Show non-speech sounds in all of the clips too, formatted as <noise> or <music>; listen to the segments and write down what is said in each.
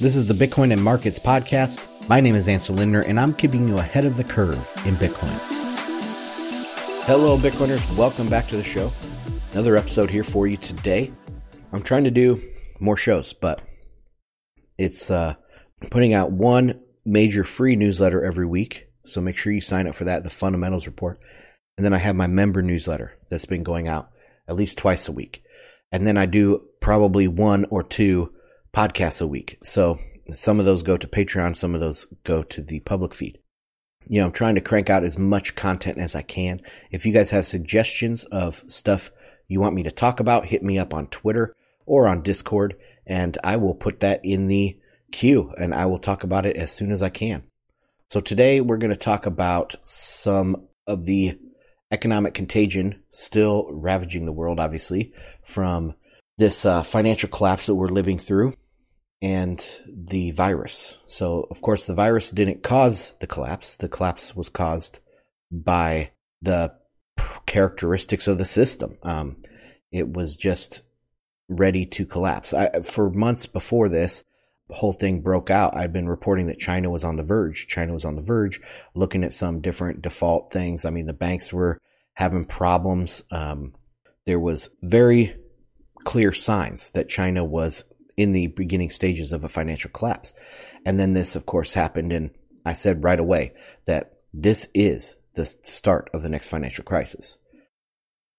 This is the Bitcoin and Markets Podcast. My name is Ansel Lindner, and I'm keeping you ahead of the curve in Bitcoin. Hello, Bitcoiners. Welcome back to the show. Another episode here for you today. I'm trying to do more shows, but it's uh, putting out one major free newsletter every week. So make sure you sign up for that, the Fundamentals Report. And then I have my member newsletter that's been going out at least twice a week. And then I do probably one or two podcasts a week. So some of those go to Patreon, some of those go to the public feed. You know, I'm trying to crank out as much content as I can. If you guys have suggestions of stuff you want me to talk about, hit me up on Twitter or on Discord, and I will put that in the queue and I will talk about it as soon as I can. So today we're going to talk about some of the economic contagion still ravaging the world, obviously, from this uh, financial collapse that we're living through and the virus. So, of course, the virus didn't cause the collapse. The collapse was caused by the characteristics of the system. Um, it was just ready to collapse. I, for months before this, whole thing broke out, I'd been reporting that China was on the verge. China was on the verge, looking at some different default things. I mean, the banks were having problems. Um, there was very clear signs that China was in the beginning stages of a financial collapse. And then this, of course, happened. And I said right away that this is the start of the next financial crisis.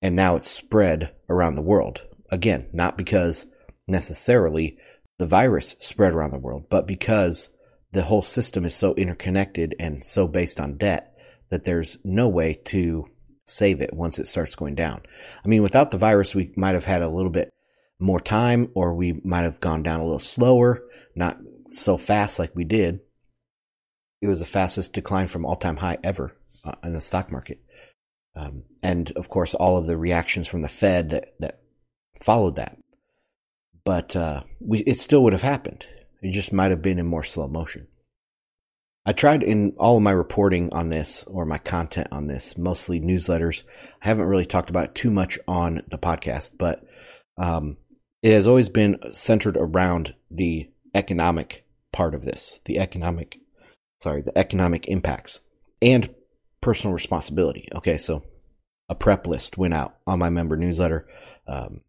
And now it's spread around the world. Again, not because necessarily the virus spread around the world, but because the whole system is so interconnected and so based on debt that there's no way to save it once it starts going down. I mean, without the virus, we might have had a little bit more time or we might have gone down a little slower, not so fast like we did. It was the fastest decline from all time high ever uh, in the stock market. Um, and of course, all of the reactions from the Fed that, that followed that. But uh, we, it still would have happened. It just might have been in more slow motion. I tried in all of my reporting on this or my content on this, mostly newsletters. I haven't really talked about too much on the podcast, but um, it has always been centered around the economic part of this, the economic, sorry, the economic impacts and personal responsibility. Okay, so a prep list went out on my member newsletter. Um,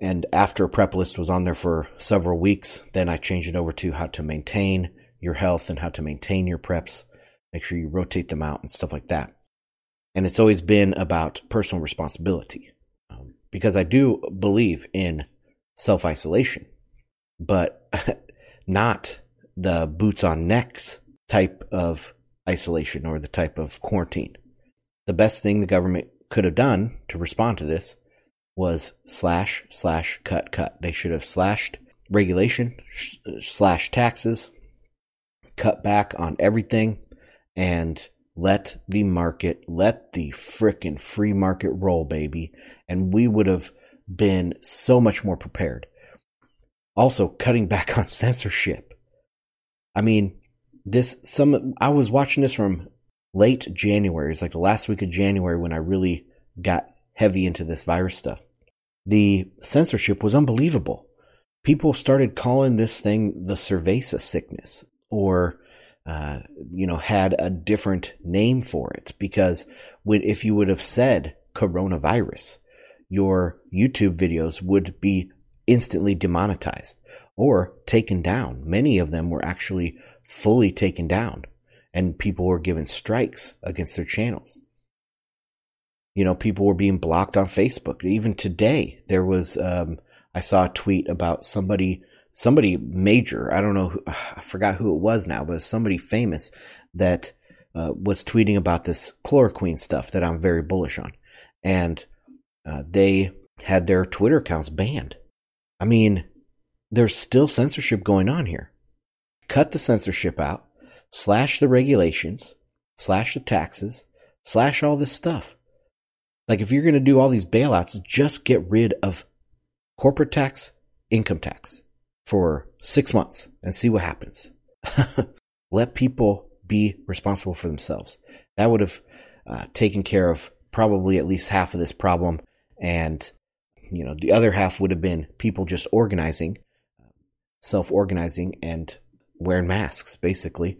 and after a prep list was on there for several weeks, then I changed it over to how to maintain your health and how to maintain your preps. Make sure you rotate them out and stuff like that. And it's always been about personal responsibility um, because I do believe in self isolation, but <laughs> not the boots on necks type of isolation or the type of quarantine. The best thing the government could have done to respond to this was slash, slash, cut, cut. They should have slashed regulation, slash taxes, cut back on everything, and let the market, let the frickin' free market roll, baby. And we would have been so much more prepared. Also, cutting back on <laughs> censorship. I mean, this, some, I was watching this from late January. It's like the last week of January when I really got heavy into this virus stuff. The censorship was unbelievable. People started calling this thing the cerveza sickness or uh, you know, had a different name for it because when, if you would have said coronavirus, your YouTube videos would be instantly demonetized or taken down. Many of them were actually fully taken down and people were given strikes against their channels. You know, people were being blocked on Facebook. Even today, there was, um, I saw a tweet about somebody, somebody major. I don't know, who, <sighs> I forgot who it was now, but somebody famous that uh, was tweeting about this chloroquine stuff that I'm very bullish on. And uh, they had their Twitter accounts banned. I mean, there's still censorship going on here. Cut the censorship out, slash the regulations, slash the taxes, slash all this stuff. Like if you're going to do all these bailouts, just get rid of corporate tax, income tax for six months and see what happens. <laughs> Let people be responsible for themselves. That would have uh, taken care of probably at least half of this problem. And, you know, the other half would have been people just organizing, self organizing and wearing masks, basically,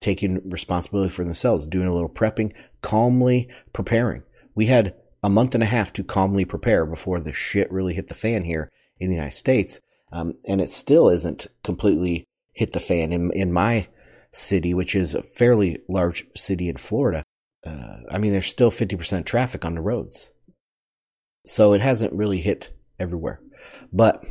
taking responsibility for themselves, doing a little prepping, calmly preparing. We had a month and a half to calmly prepare before the shit really hit the fan here in the United States. Um, and it still isn't completely hit the fan in, in my city, which is a fairly large city in Florida. Uh, I mean, there's still 50% traffic on the roads. So it hasn't really hit everywhere. But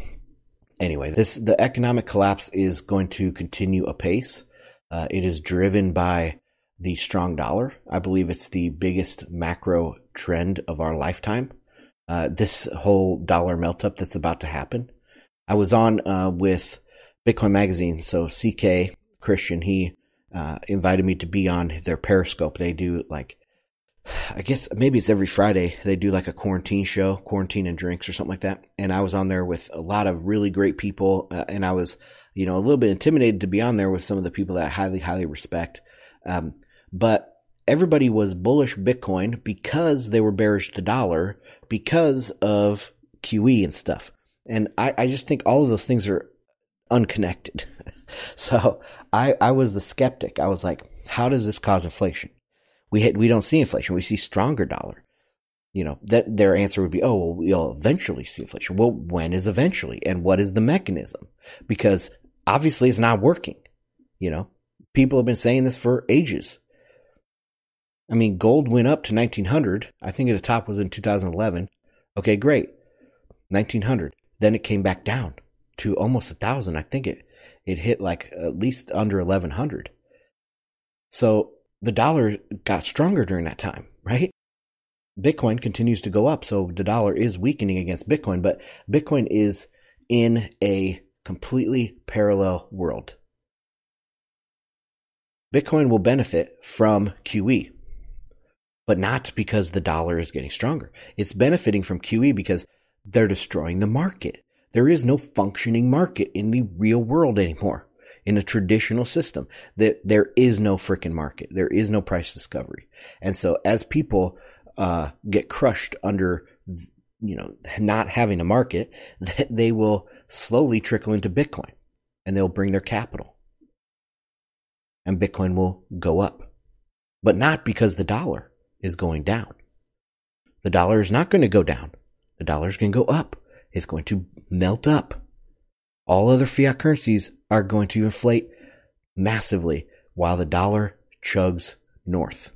anyway, this, the economic collapse is going to continue apace. Uh, it is driven by the strong dollar. I believe it's the biggest macro trend of our lifetime. Uh, this whole dollar melt up that's about to happen. I was on uh, with Bitcoin Magazine, so CK Christian, he uh, invited me to be on their Periscope. They do like, I guess maybe it's every Friday. They do like a quarantine show, quarantine and drinks or something like that. And I was on there with a lot of really great people, uh, and I was, you know, a little bit intimidated to be on there with some of the people that I highly, highly respect. Um, but everybody was bullish Bitcoin because they were bearish the dollar because of QE and stuff. And I, I just think all of those things are unconnected. <laughs> so I, I was the skeptic. I was like, how does this cause inflation? We hit, we don't see inflation. We see stronger dollar. You know, that their answer would be, oh, well, we'll eventually see inflation. Well, when is eventually? And what is the mechanism? Because obviously it's not working. You know, people have been saying this for ages. I mean, gold went up to 1900. I think the top was in 2011. Okay, great. 1900. Then it came back down to almost a thousand. I think it, it hit like at least under 1100. So the dollar got stronger during that time, right? Bitcoin continues to go up. So the dollar is weakening against Bitcoin, but Bitcoin is in a completely parallel world. Bitcoin will benefit from QE but not because the dollar is getting stronger. It's benefiting from QE because they're destroying the market. There is no functioning market in the real world anymore. In a traditional system, that there is no freaking market. There is no price discovery. And so as people uh, get crushed under, you know, not having a market, <laughs> they will slowly trickle into Bitcoin and they'll bring their capital. And Bitcoin will go up. But not because the dollar is going down. The dollar is not going to go down. The dollar is going to go up. It's going to melt up. All other fiat currencies are going to inflate massively while the dollar chugs north.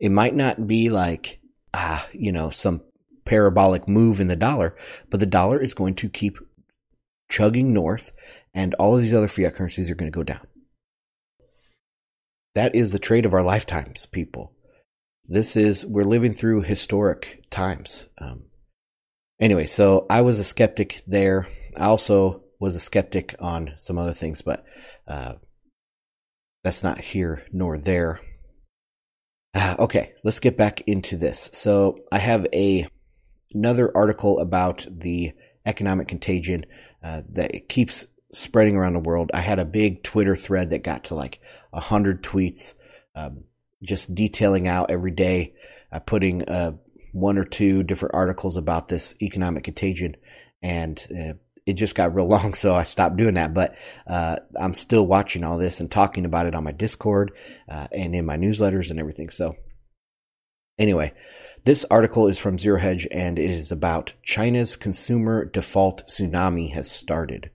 It might not be like, ah, you know, some parabolic move in the dollar, but the dollar is going to keep chugging north and all of these other fiat currencies are going to go down. That is the trade of our lifetimes, people this is we're living through historic times. Um, anyway, so I was a skeptic there. I also was a skeptic on some other things, but uh, that's not here nor there. Uh, okay, let's get back into this. So I have a another article about the economic contagion uh, that keeps spreading around the world. I had a big Twitter thread that got to like a hundred tweets. Um, just detailing out every day, uh, putting uh, one or two different articles about this economic contagion, and uh, it just got real <laughs> long, so I stopped doing that. But uh, I'm still watching all this and talking about it on my Discord uh, and in my newsletters and everything. So, anyway, this article is from Zero Hedge, and it is about China's consumer default tsunami has started.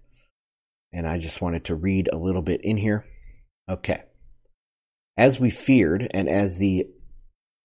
And I just wanted to read a little bit in here. Okay. As we feared, and as the,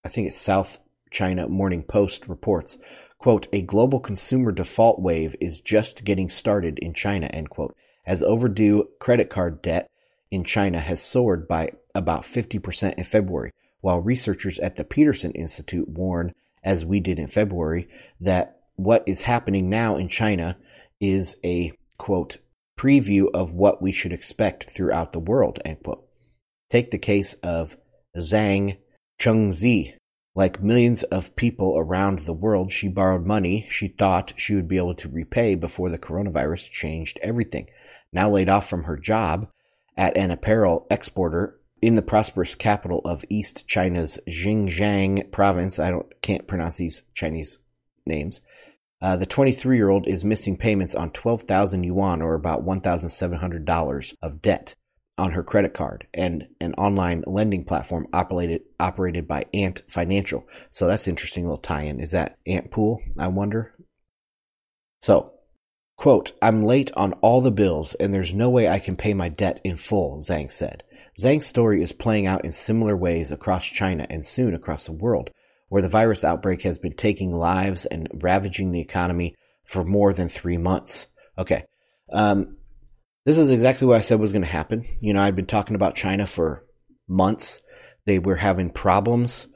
I think it's South China Morning Post reports, quote, a global consumer default wave is just getting started in China, end quote, as overdue credit card debt in China has soared by about 50% in February, while researchers at the Peterson Institute warn, as we did in February, that what is happening now in China is a, quote, preview of what we should expect throughout the world, end quote. Take the case of Zhang Chengzi. Like millions of people around the world, she borrowed money she thought she would be able to repay before the coronavirus changed everything. Now laid off from her job at an apparel exporter in the prosperous capital of East China's Xinjiang province. I don't can't pronounce these Chinese names. Uh, the 23 year old is missing payments on 12,000 yuan or about $1,700 of debt on her credit card and an online lending platform operated operated by Ant Financial. So that's interesting little tie-in. Is that Ant Pool? I wonder. So, quote, I'm late on all the bills and there's no way I can pay my debt in full, Zhang said. Zhang's story is playing out in similar ways across China and soon across the world, where the virus outbreak has been taking lives and ravaging the economy for more than three months. Okay. Um, this is exactly what I said was going to happen. You know, I'd been talking about China for months. They were having problems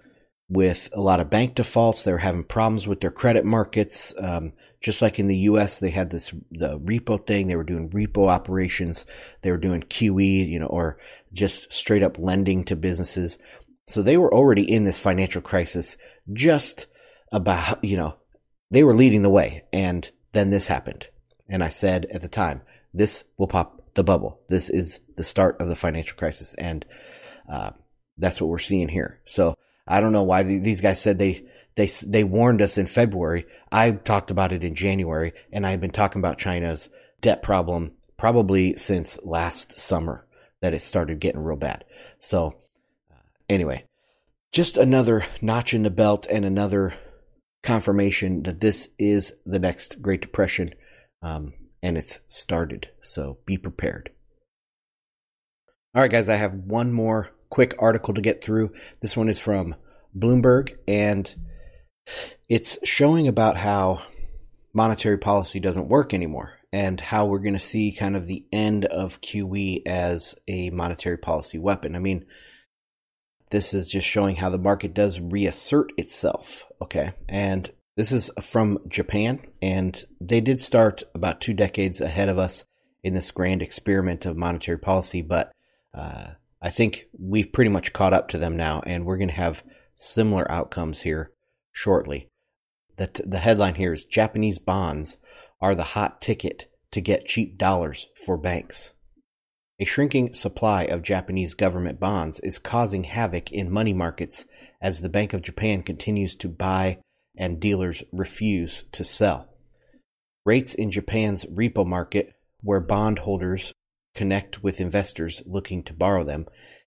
with a lot of bank defaults. They were having problems with their credit markets. Um, just like in the U.S., they had this the repo thing. They were doing repo operations. They were doing QE, you know, or just straight up lending to businesses. So they were already in this financial crisis. Just about, you know, they were leading the way, and then this happened. And I said at the time, this will pop the bubble. This is the start of the financial crisis, and uh, that's what we're seeing here. So I don't know why these guys said they they they warned us in February. I talked about it in January, and I've been talking about China's debt problem probably since last summer that it started getting real bad. So uh, anyway, just another notch in the belt and another confirmation that this is the next Great Depression. Um, and it's started. So be prepared. All right, guys, I have one more quick article to get through. This one is from Bloomberg, and it's showing about how monetary policy doesn't work anymore and how we're going to see kind of the end of QE as a monetary policy weapon. I mean, this is just showing how the market does reassert itself. Okay. And this is from Japan, and they did start about two decades ahead of us in this grand experiment of monetary policy, but uh, I think we've pretty much caught up to them now, and we're going to have similar outcomes here shortly. The, t- the headline here is Japanese bonds are the hot ticket to get cheap dollars for banks. A shrinking supply of Japanese government bonds is causing havoc in money markets as the Bank of Japan continues to buy and dealers refuse to sell. Rates in Japan's repo market, where bondholders connect with investors looking to borrow them,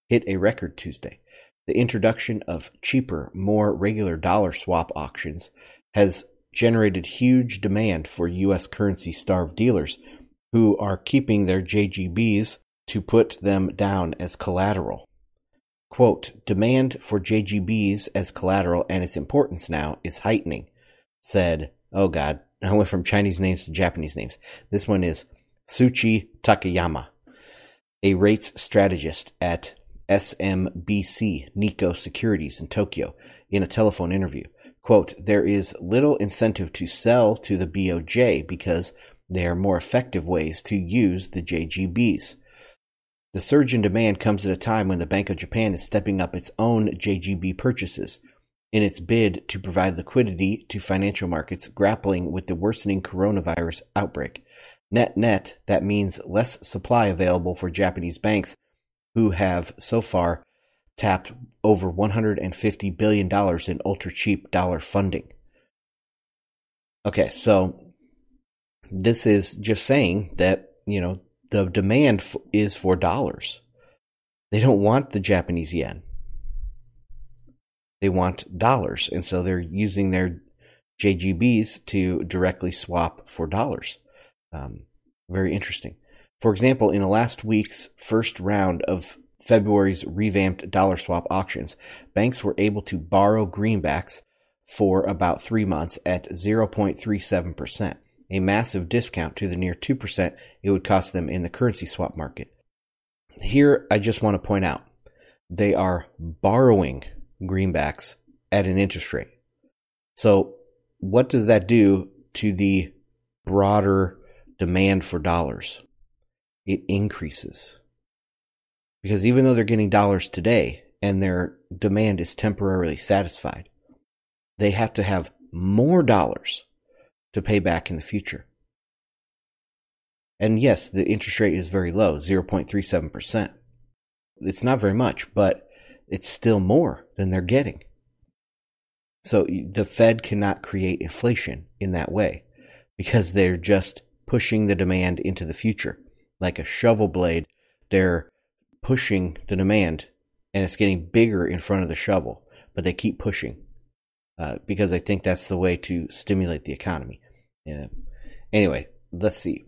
hit a record Tuesday. The introduction of cheaper, more regular dollar swap auctions has generated huge demand for U.S. currency starved dealers who are keeping their JGBs to put them down as collateral. Quote, demand for JGBs as collateral and its importance now is heightening, said, oh God, <laughs> I went from Chinese names to Japanese names. This one is Tsuchi Takayama, a rates strategist at SMBC Nikko Securities in Tokyo, in a telephone interview. Quote, there is little incentive to sell to the BOJ because there are more effective ways to use the JGBs. The surge in demand comes at a time when the Bank of Japan is stepping up its own JGB purchases in its bid to provide liquidity to financial markets grappling with the worsening coronavirus outbreak. Net net, that means less supply available for Japanese banks who have so far tapped over $150 billion in ultra cheap dollar funding. Okay, so this is just saying that, you know, the demand f- is for dollars. They don't want the Japanese yen. They want dollars. And so they're using their JGBs to directly swap for dollars. Um, very interesting. For example, in the last week's first round of February's revamped dollar swap auctions, banks were able to borrow greenbacks for about three months at 0.37% a massive discount to the near 2% it would cost them in the currency swap market. Here, I just want to point out they are borrowing greenbacks at an interest rate. So, what does that do to the broader demand for dollars? It increases. Because even though they're getting dollars today and their demand is temporarily satisfied, they have to have more dollars to pay back in the future. And yes, the interest rate is very low, 0.37%. It's not very much, but it's still more than they're getting. So the Fed cannot create inflation in that way. because they're just pushing the demand into the future. Like a shovel blade, they're pushing the demand and it's getting bigger in front of the shovel, but they keep pushing uh, because I think that's the way to stimulate the economy. Yeah. Anyway, let's see.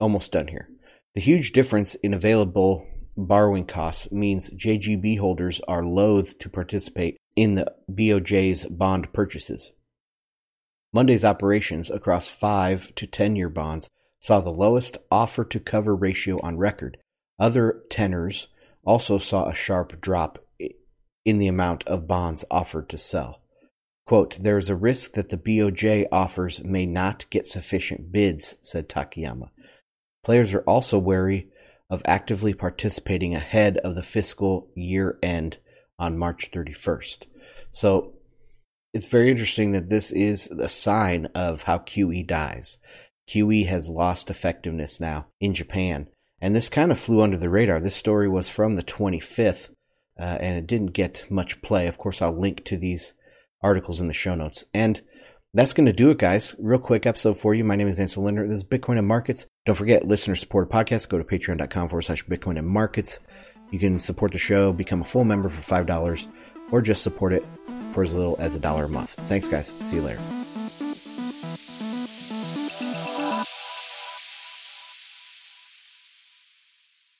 Almost done here. The huge difference in available borrowing costs means JGB holders are loath to participate in the BOJ's bond purchases. Monday's operations across 5 to 10 year bonds saw the lowest offer to cover ratio on record. Other tenors also saw a sharp drop in the amount of bonds offered to sell. Quote, There is a risk that the BOJ offers may not get sufficient bids, said Takayama. Players are also wary of actively participating ahead of the fiscal year end on March 31st. So it's very interesting that this is a sign of how QE dies. QE has lost effectiveness now in Japan. And this kind of flew under the radar. This story was from the 25th, uh, and it didn't get much play. Of course, I'll link to these articles in the show notes. And that's going to do it, guys. Real quick episode for you. My name is Ansel Lindner. This is Bitcoin and Markets. Don't forget, listener support podcast. Go to patreon.com forward slash Bitcoin and Markets. You can support the show, become a full member for $5, or just support it for as little as a dollar a month. Thanks, guys. See you later.